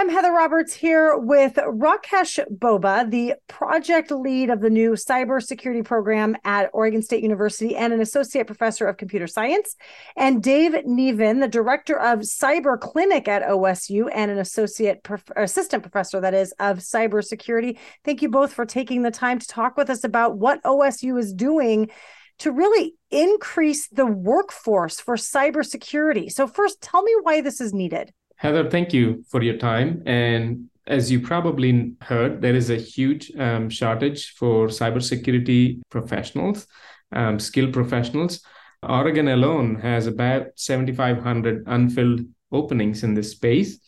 I'm Heather Roberts here with Rakesh Bobba, the project lead of the new cybersecurity program at Oregon State University and an associate professor of computer science, and Dave Nevin, the director of cyber clinic at OSU and an associate prof- assistant professor, that is, of cybersecurity. Thank you both for taking the time to talk with us about what OSU is doing to really increase the workforce for cybersecurity. So, first, tell me why this is needed. Heather, thank you for your time. And as you probably heard, there is a huge um, shortage for cybersecurity professionals, um, skilled professionals. Oregon alone has about 7,500 unfilled openings in this space.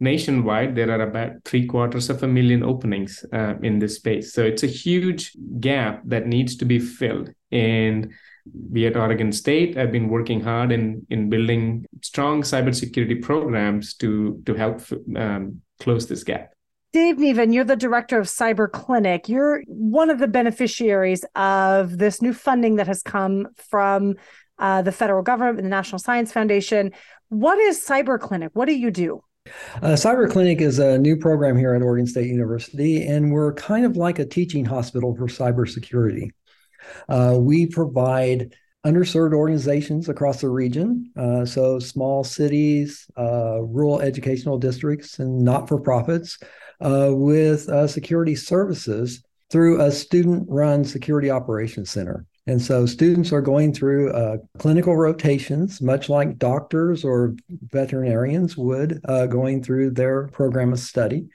Nationwide, there are about three quarters of a million openings uh, in this space. So it's a huge gap that needs to be filled. And we at Oregon State have been working hard in in building strong cybersecurity programs to to help um, close this gap. Dave Nevin, you're the director of Cyber Clinic. You're one of the beneficiaries of this new funding that has come from uh, the federal government and the National Science Foundation. What is Cyber Clinic? What do you do? Uh, Cyber Clinic is a new program here at Oregon State University, and we're kind of like a teaching hospital for cybersecurity. Uh, we provide underserved organizations across the region, uh, so small cities, uh, rural educational districts, and not for profits, uh, with uh, security services through a student run security operations center. And so students are going through uh, clinical rotations, much like doctors or veterinarians would, going through their program of study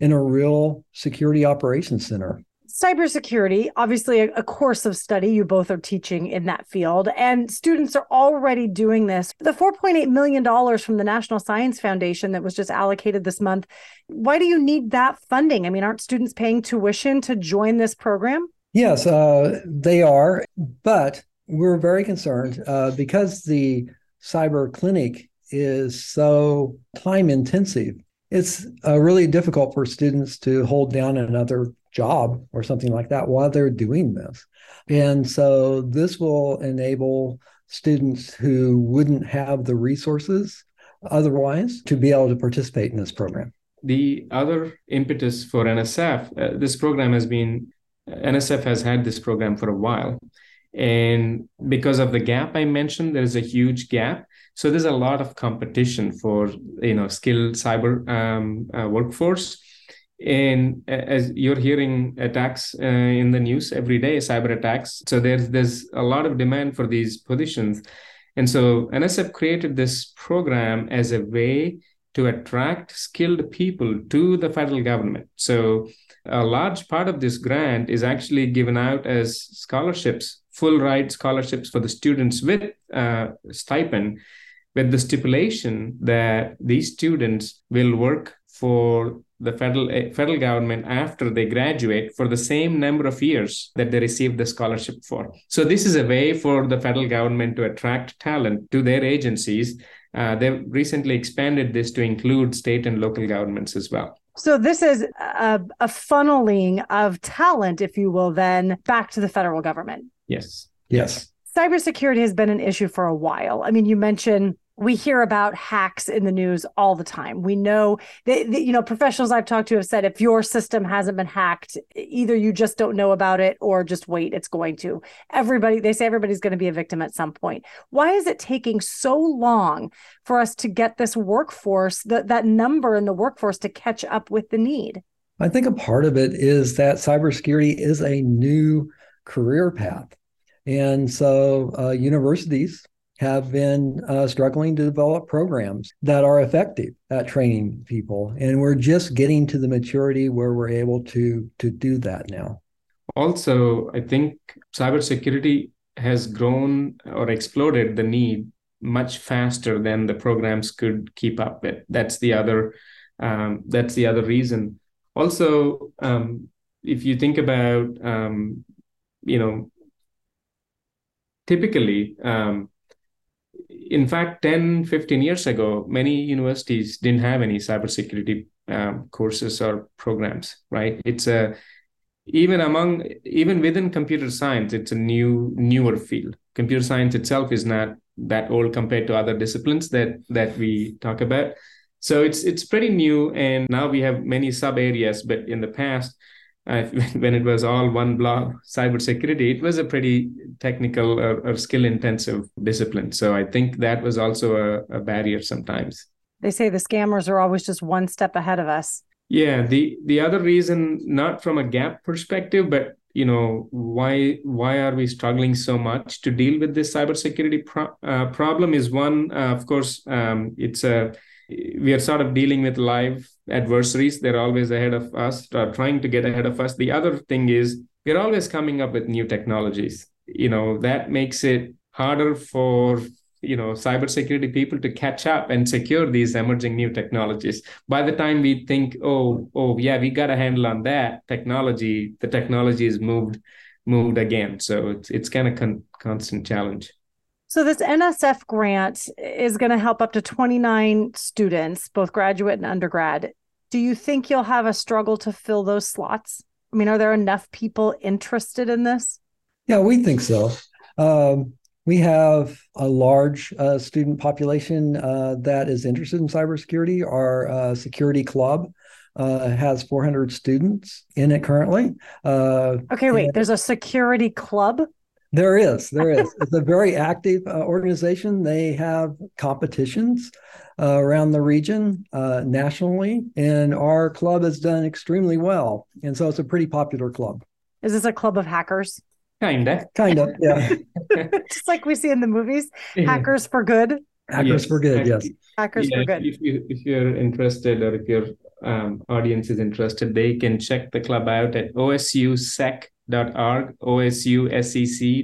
in a real security operations center cybersecurity, obviously a, a, course of study you both are teaching in that field, and students are already doing this. The $4.8 million from the National Science Foundation that was just allocated this month, why do you need that funding? I mean, aren't students paying tuition to join this program? Yes, uh, they are, but we're very concerned uh, because the cyber clinic is so time intensive. It's uh, really difficult for students to hold down another job or something like that while they're doing this. And so this will enable students who wouldn't have the resources otherwise to be able to participate in this program. The other impetus for NSF, uh, this program has been, NSF has had this program for a while. And because of the gap I mentioned, there is a huge gap. So there's a lot of competition for you know skilled cyber um, uh, workforce and as you're hearing attacks uh, in the news every day cyber attacks so there's there's a lot of demand for these positions and so nsf created this program as a way to attract skilled people to the federal government so a large part of this grant is actually given out as scholarships full ride scholarships for the students with uh, stipend with the stipulation that these students will work for the federal eh, federal government after they graduate for the same number of years that they received the scholarship for. So this is a way for the federal government to attract talent to their agencies. Uh, they've recently expanded this to include state and local governments as well. So this is a, a funneling of talent, if you will, then back to the federal government. Yes. Yes. Cybersecurity has been an issue for a while. I mean, you mentioned we hear about hacks in the news all the time. We know that, that, you know professionals I've talked to have said if your system hasn't been hacked, either you just don't know about it or just wait, it's going to. Everybody they say everybody's going to be a victim at some point. Why is it taking so long for us to get this workforce, that that number in the workforce to catch up with the need? I think a part of it is that cybersecurity is a new career path. And so uh, universities have been uh, struggling to develop programs that are effective at training people. And we're just getting to the maturity where we're able to to do that now. Also i think cybersecurity has grown or exploded the need much faster than the programs could keep up with. That's the other um, that's the other reason. Also um, if you think about um, you know typically um, in fact 10 15 years ago many universities didn't have any cybersecurity um, courses or programs right it's a even among even within computer science it's a new newer field computer science itself is not that old compared to other disciplines that that we talk about So it's it's pretty new, and now we have many sub areas. But in the past, uh, when it was all one block cybersecurity, it was a pretty technical or, or skill intensive discipline. So I think that was also a, a barrier sometimes. They say the scammers are always just one step ahead of us. Yeah, the the other reason, not from a gap perspective, but you know why why are we struggling so much to deal with this cybersecurity pro- uh, problem is one, uh, of course, um, it's a we are sort of dealing with live adversaries. They're always ahead of us, trying to get ahead of us. The other thing is we're always coming up with new technologies. You know that makes it harder for you know cybersecurity people to catch up and secure these emerging new technologies by the time we think oh oh yeah we got a handle on that technology the technology is moved moved again so it's it's kind of con- constant challenge so this nsf grant is going to help up to 29 students both graduate and undergrad do you think you'll have a struggle to fill those slots i mean are there enough people interested in this yeah we think so um, we have a large uh, student population uh, that is interested in cybersecurity. Our uh, security club uh, has 400 students in it currently. Uh, okay, wait, there's a security club? There is. There is. it's a very active uh, organization. They have competitions around the region nationally, and our club has done extremely well. And so it's a pretty popular club. Is this a club of hackers? Kinda. Kind of, yeah. Just like we see in the movies, hackers for good. Hackers yes. for good, yes. Hackers yeah, for good. If, you, if you're interested or if your um, audience is interested, they can check the club out at osusec.org, osusec.org.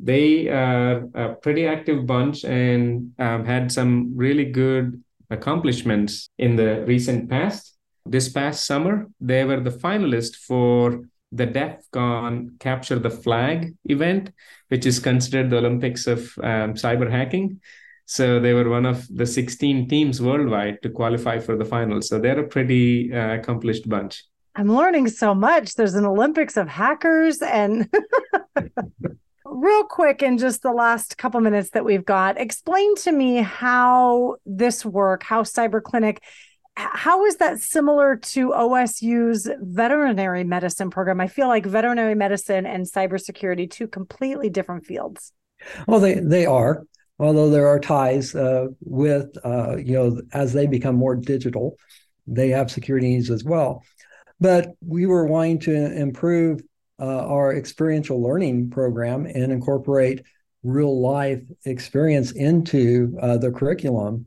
They are a pretty active bunch and um, had some really good accomplishments in the recent past. This past summer, they were the finalist for the DEF CON Capture the Flag event, which is considered the Olympics of um, cyber hacking. So they were one of the 16 teams worldwide to qualify for the finals. So they're a pretty uh, accomplished bunch. I'm learning so much. There's an Olympics of hackers and real quick in just the last couple minutes that we've got, explain to me how this work, how Cyber Clinic how is that similar to OSU's veterinary medicine program? I feel like veterinary medicine and cybersecurity two completely different fields. Well, they they are, although there are ties uh, with uh, you know as they become more digital, they have security needs as well. But we were wanting to improve uh, our experiential learning program and incorporate real life experience into uh, the curriculum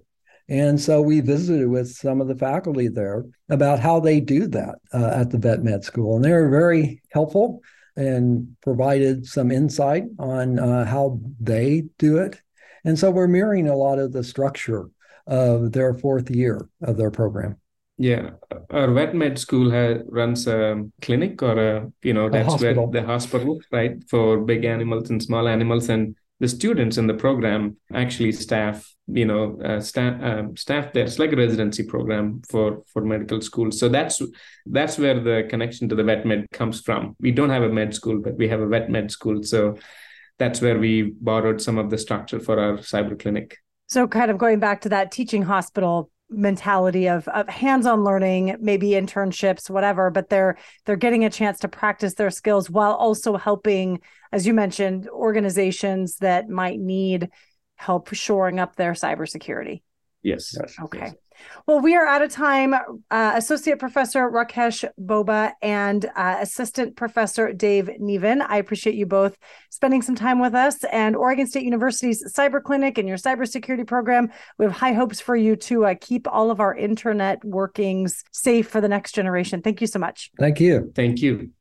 and so we visited with some of the faculty there about how they do that uh, at the vet med school. And they were very helpful and provided some insight on uh, how they do it. And so we're mirroring a lot of the structure of their fourth year of their program. Yeah, our vet med school has, runs a clinic or a you know that's where the hospital right for big animals and small animals, and the students in the program actually staff you know uh, staff um, staff there it's like a residency program for for medical schools. So that's that's where the connection to the vet med comes from. We don't have a med school but we have a vet med school. So that's where we borrowed some of the structure for our cyber clinic. So kind of going back to that teaching hospital mentality of, of hands-on learning maybe internships whatever but they're they're getting a chance to practice their skills while also helping as you mentioned organizations that might need help shoring up their cybersecurity. Yes. Okay. yes. Well, we are out of time. Uh, Associate Professor Rakesh Bobba and uh, Assistant Professor Dave Nevin. I appreciate you both spending some time with us. And Oregon State University's Cyber Clinic and your cybersecurity program. We have high hopes for you to uh, keep all of our internet workings safe for the next generation. Thank you so much. Thank you. Thank you.